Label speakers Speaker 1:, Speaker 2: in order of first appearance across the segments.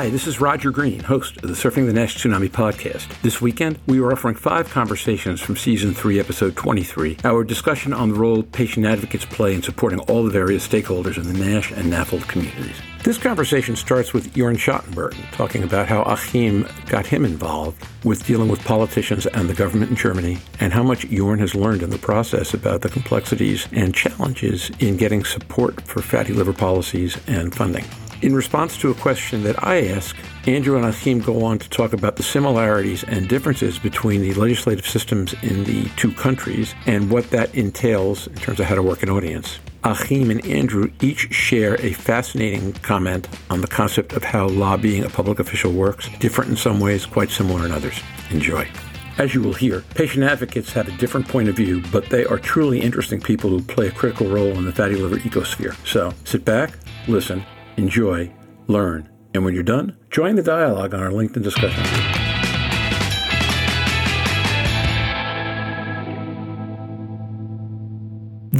Speaker 1: Hi, this is Roger Green, host of the Surfing the Nash Tsunami podcast. This weekend, we are offering five conversations from season three, episode 23, our discussion on the role patient advocates play in supporting all the various stakeholders in the NASH and NAFLD communities. This conversation starts with Jorn Schattenberg talking about how Achim got him involved with dealing with politicians and the government in Germany, and how much Jorn has learned in the process about the complexities and challenges in getting support for fatty liver policies and funding. In response to a question that I ask, Andrew and Achim go on to talk about the similarities and differences between the legislative systems in the two countries and what that entails in terms of how to work an audience. Achim and Andrew each share a fascinating comment on the concept of how lobbying a public official works, different in some ways, quite similar in others. Enjoy. As you will hear, patient advocates have a different point of view, but they are truly interesting people who play a critical role in the fatty liver ecosphere. So sit back, listen, enjoy, learn, and when you're done, join the dialogue on our LinkedIn discussion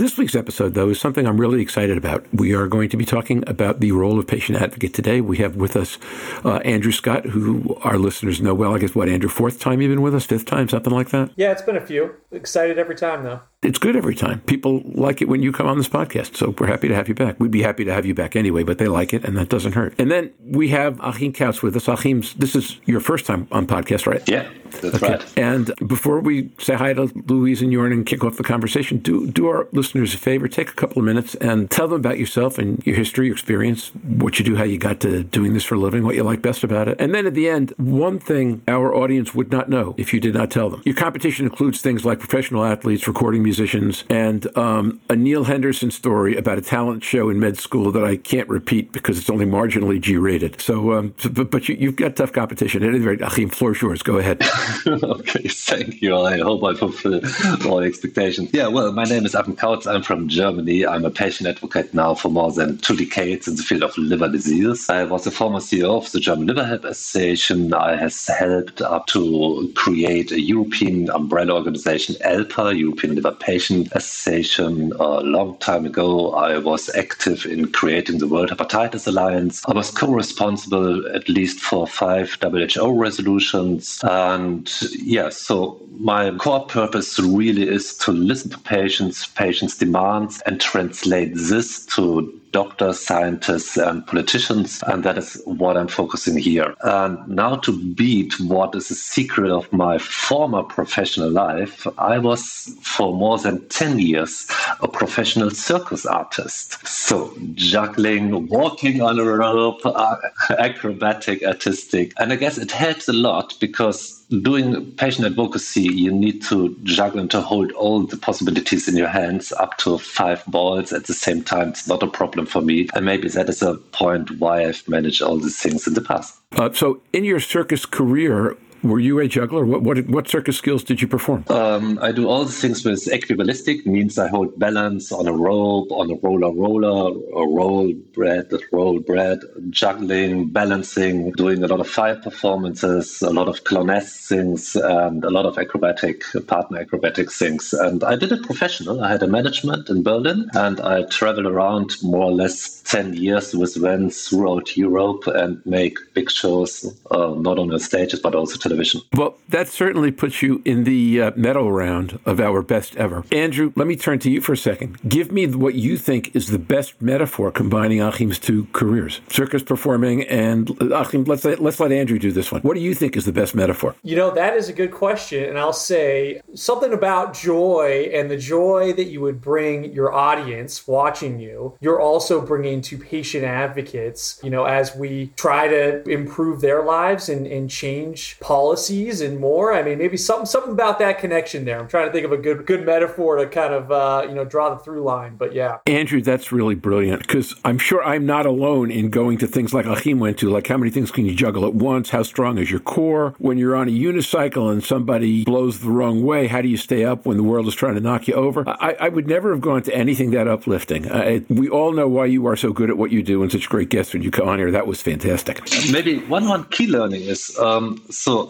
Speaker 1: This week's episode, though, is something I'm really excited about. We are going to be talking about the role of patient advocate today. We have with us uh, Andrew Scott, who our listeners know well. I guess, what, Andrew, fourth time you've been with us? Fifth time, something like that?
Speaker 2: Yeah, it's been a few. Excited every time, though.
Speaker 1: It's good every time. People like it when you come on this podcast. So we're happy to have you back. We'd be happy to have you back anyway, but they like it, and that doesn't hurt. And then we have Achim Kautz with us. Achim's, this is your first time on podcast, right?
Speaker 3: Yeah, that's okay. right.
Speaker 1: And before we say hi to Louise and Jorn and kick off the conversation, do, do our listeners a favor, take a couple of minutes and tell them about yourself and your history, your experience, what you do, how you got to doing this for a living, what you like best about it. And then at the end, one thing our audience would not know if you did not tell them. Your competition includes things like professional athletes, recording musicians, and um, a Neil Henderson story about a talent show in med school that I can't repeat because it's only marginally G rated. So, um, so, but, but you, have got tough competition. At any rate, Achim, floor's yours. Go ahead.
Speaker 3: okay, thank you. I hope I fulfill all expectations. Yeah, well, my name is Achim Kautz. I'm from Germany. I'm a patient advocate now for more than two decades in the field of liver disease. I was a former CEO of the German Liver Help Association. I have helped up to create a European umbrella organization, ELPA, European Liver Patient Association. A long time ago, I was active in creating the World Hepatitis Alliance. I was co-responsible at least for five WHO resolutions. And yeah, so my core purpose really is to listen to patients, patients' demands, and translate this to doctors, scientists, and politicians. And that is what I'm focusing here. And now to beat what is a secret of my former professional life, I was for more than 10 years a professional circus artist. So juggling, walking on a rope, uh, acrobatic, artistic. And I guess it helps a lot because doing patient advocacy, you need to juggle and to hold all the possibilities in your hands up to five balls at the same time. It's not a problem for me. And maybe that is a point why I've managed all these things in the past.
Speaker 1: Uh, so, in your circus career, were you a juggler? What what, what circus skills did you perform?
Speaker 3: Um, I do all the things with equilibristic, means I hold balance on a rope, on a roller roller, a roll bread, roll bread, juggling, balancing, doing a lot of fire performances, a lot of clownesque things, and a lot of acrobatic, partner acrobatic things. And I did it professional. I had a management in Berlin, and I traveled around more or less 10 years with vans throughout Europe and make big shows, uh, not on the stages, but also television.
Speaker 1: Well, that certainly puts you in the uh, medal round of our best ever. Andrew, let me turn to you for a second. Give me what you think is the best metaphor combining Achim's two careers, circus performing and Achim. Let's let, let's let Andrew do this one. What do you think is the best metaphor?
Speaker 2: You know, that is a good question, and I'll say something about joy and the joy that you would bring your audience watching you. You're also bringing to patient advocates. You know, as we try to improve their lives and, and change policy policies and more. I mean, maybe something something about that connection there. I'm trying to think of a good good metaphor to kind of uh, you know draw the through line. But yeah,
Speaker 1: Andrew, that's really brilliant because I'm sure I'm not alone in going to things like Achim went to, like how many things can you juggle at once? How strong is your core? When you're on a unicycle and somebody blows the wrong way, how do you stay up when the world is trying to knock you over? I, I would never have gone to anything that uplifting. I, we all know why you are so good at what you do and such great guests when you come on here. That was fantastic.
Speaker 3: Maybe one one key learning is um, so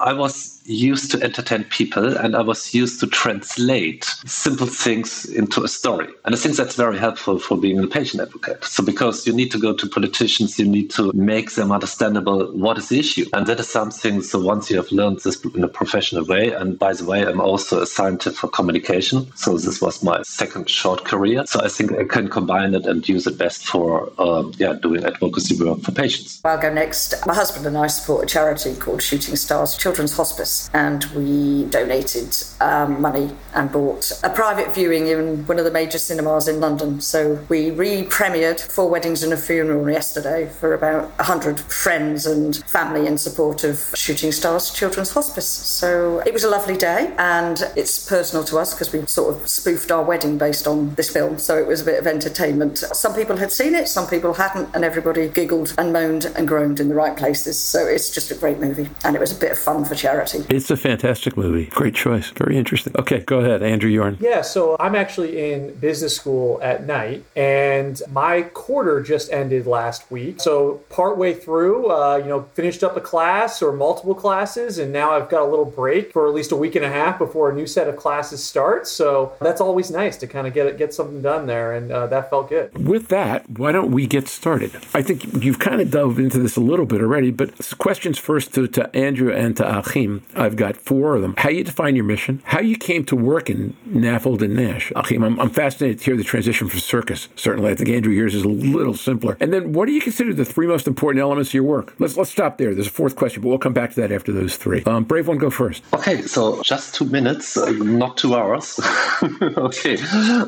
Speaker 3: I was used to entertain people and I was used to translate simple things into a story. And I think that's very helpful for being a patient advocate. So because you need to go to politicians, you need to make them understandable what is the issue. And that is something, so once you have learned this in a professional way, and by the way, I'm also a scientist for communication. So this was my second short career. So I think I can combine it and use it best for um, yeah, doing advocacy work for patients.
Speaker 4: I'll go next. My husband and I support a charity called Shooting Stars Children's Hospice, and we donated um, money and bought a private viewing in one of the major cinemas in London. So we re premiered Four Weddings and a Funeral yesterday for about 100 friends and family in support of Shooting Stars Children's Hospice. So it was a lovely day, and it's personal to us because we sort of spoofed our wedding based on this film. So it was a bit of entertainment. Some people had seen it, some people hadn't, and everybody giggled and moaned and groaned in the right places. So it's just a great movie, and it was a bit of fun for charity.
Speaker 1: It's a fantastic movie. Great choice. Very interesting. Okay, go ahead, Andrew Jorn.
Speaker 2: Yeah, so I'm actually in business school at night, and my quarter just ended last week. So partway through, uh, you know, finished up a class or multiple classes, and now I've got a little break for at least a week and a half before a new set of classes starts. So that's always nice to kind of get get something done there, and uh, that felt good.
Speaker 1: With that, why don't we get started? I think you've kind of dove into this a little bit already, but questions first to, to Andrew and to Achim. I've got four of them. How you define your mission, how you came to work in NAFLD and NASH. Achim, I'm, I'm fascinated to hear the transition from circus. Certainly, I think Andrew yours is a little simpler. And then, what do you consider the three most important elements of your work? Let's let's stop there. There's a fourth question, but we'll come back to that after those three. Um, brave one, go first.
Speaker 3: Okay, so just two minutes, uh, not two hours. okay.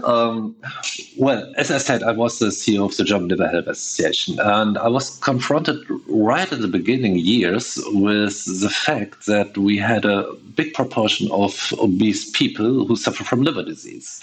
Speaker 3: Um, well, as I said, I was the CEO of the German Liver Health Association, and I was confronted right at the beginning years with the fact that we had a big proportion of obese people who suffer from liver disease.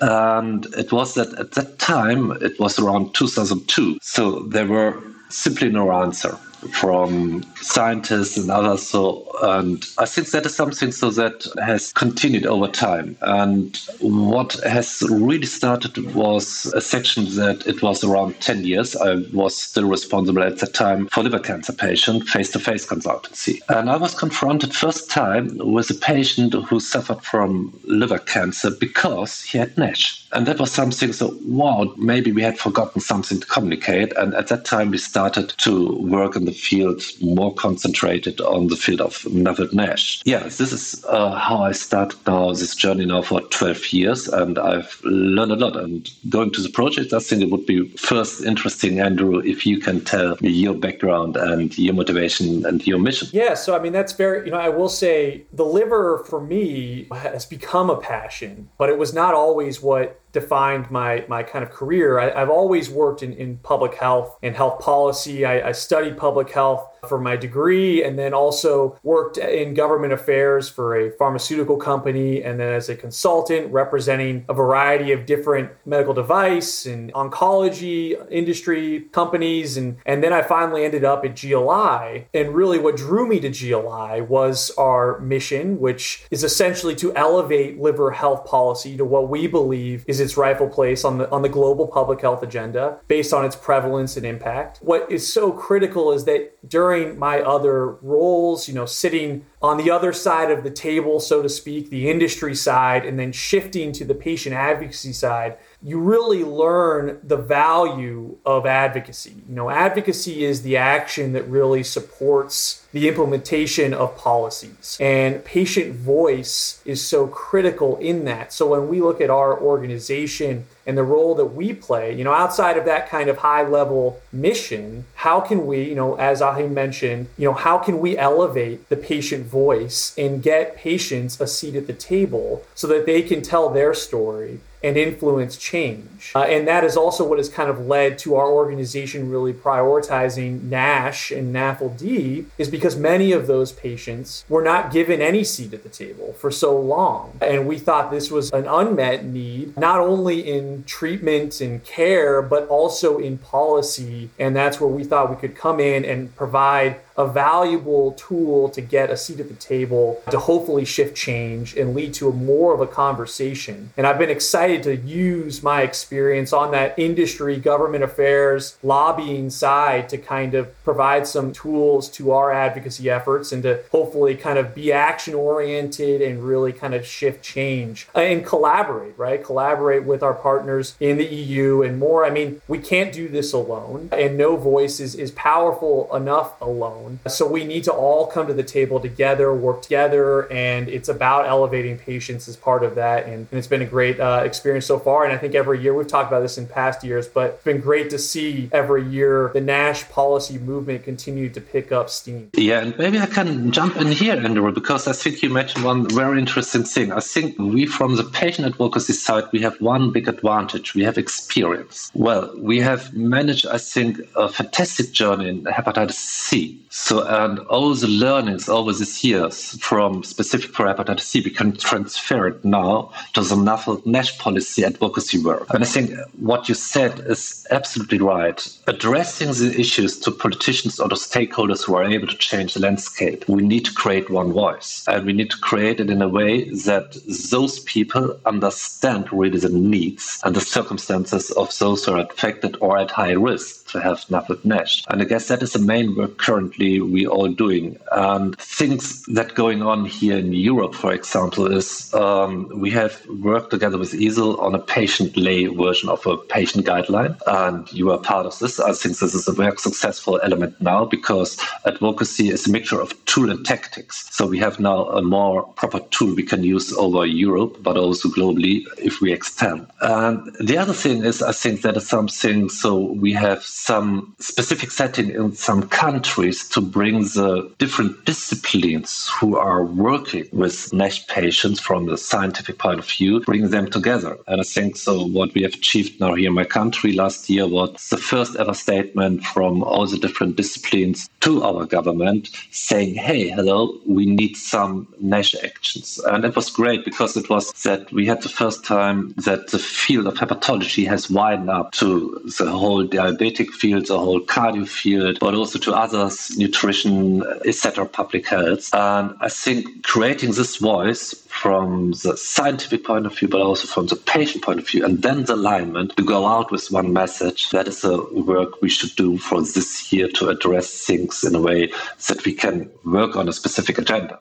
Speaker 3: And it was that at that time, it was around 2002. So there were simply no answer from scientists and others. So, and I think that is something so that has continued over time. And what has really started was a section that it was around 10 years. I was still responsible at the time for liver cancer patient face-to-face consultancy. And I was confronted first time with a patient who suffered from liver cancer because he had NASH. And that was something so, wow, maybe we had forgotten something to communicate. And at that time, we started to work in the field more concentrated on the field of NAFLD NASH. Yeah, this is uh, how I started now this journey now for 12 years. And I've learned a lot. And going to the project, I think it would be first interesting, Andrew, if you can tell me your background and your motivation and your mission.
Speaker 2: Yeah, so I mean, that's very, you know, I will say the liver for me has become a passion, but it was not always what defined my my kind of career. I, have always worked in, in public health and health policy. I, I studied public health for my degree and then also worked in government affairs for a pharmaceutical company and then as a consultant representing a variety of different medical device and oncology industry companies and and then I finally ended up at GLI and really what drew me to GLI was our mission which is essentially to elevate liver health policy to what we believe is its rightful place on the on the global public health agenda based on its prevalence and impact. What is so critical is that during my other roles, you know, sitting on the other side of the table, so to speak, the industry side, and then shifting to the patient advocacy side, you really learn the value of advocacy. You know, advocacy is the action that really supports the implementation of policies. And patient voice is so critical in that. So when we look at our organization and the role that we play, you know, outside of that kind of high level mission, how can we, you know, as I mentioned, you know, how can we elevate the patient voice and get patients a seat at the table so that they can tell their story and influence change. Uh, and that is also what has kind of led to our organization really prioritizing NASH and NAFLD is because many of those patients were not given any seat at the table for so long. And we thought this was an unmet need, not only in treatment and care, but also in policy. And that's where we thought we could come in and provide a valuable tool to get a seat at the table to hopefully shift change and lead to a more of a conversation. And I've been excited to use my experience on that industry, government affairs, lobbying side to kind of provide some tools to our advocacy efforts and to hopefully kind of be action oriented and really kind of shift change and collaborate, right? Collaborate with our partners in the EU and more. I mean, we can't do this alone, and no voice is, is powerful enough alone. So we need to all come to the table together, work together, and it's about elevating patients as part of that. And, and it's been a great uh, experience so far. And I think every year, we've talked about this in past years, but it's been great to see every year the NASH policy movement continue to pick up steam.
Speaker 3: Yeah, and maybe I can jump in here, Andrew, because I think you mentioned one very interesting thing. I think we, from the patient advocacy side, we have one big advantage. We have experience. Well, we have managed, I think, a fantastic journey in hepatitis C. So, and all the learnings over these years from specific for hepatitis C, we can transfer it now to the NASH policy advocacy work. And I think what you said is absolutely right. Addressing the issues to politicians or to stakeholders who are able to change the landscape, we need to create one voice. And we need to create it in a way that those people understand really the needs and the circumstances of those who are affected or at high risk to have NAFLD NASH. And I guess that is the main work currently we all doing. And things that going on here in Europe, for example, is um, we have worked together with EASL on a patient lay version of a patient guideline. And you are part of this. I think this is a very successful element now because advocacy is a mixture of tool and tactics. So we have now a more proper tool we can use over Europe, but also globally if we extend. And the other thing is, I think that is something, so we have some specific setting in some countries to bring the different disciplines who are working with NASH patients from the scientific point of view, bring them together. And I think so what we have achieved now here in my country last year was the first ever statement from all the different disciplines to our government saying, hey, hello, we need some NASH actions. And it was great because it was that we had the first time that the field of hepatology has widened up to the whole diabetic field, the whole cardio field, but also to others, nutrition, etc., public health. And I think creating this voice from the scientific point of view, but also from the patient point of view, and then the alignment to go out with one message. That is the work we should do for this year to address things in a way that we can work on a specific agenda.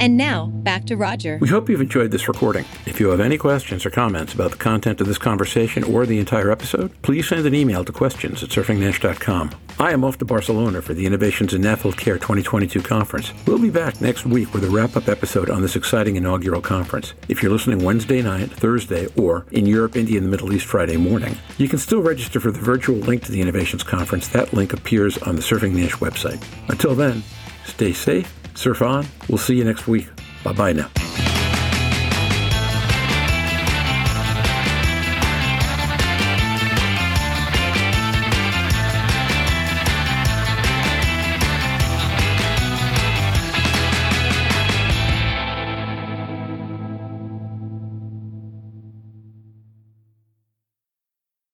Speaker 5: And now, back to Roger.
Speaker 1: We hope you've enjoyed this recording. If you have any questions or comments about the content of this conversation or the entire episode, please send an email to questions at surfingnash.com. I am off to Barcelona for the Innovations in NAFLD Care 2022 conference. We'll be back next week with a wrap-up episode on this exciting inaugural conference. If you're listening Wednesday night, Thursday, or in Europe, India, and the Middle East Friday morning, you can still register for the virtual link to the Innovations Conference. That link appears on the Surfing Nash website. Until then, stay safe surf on. We'll see you next week. Bye bye now.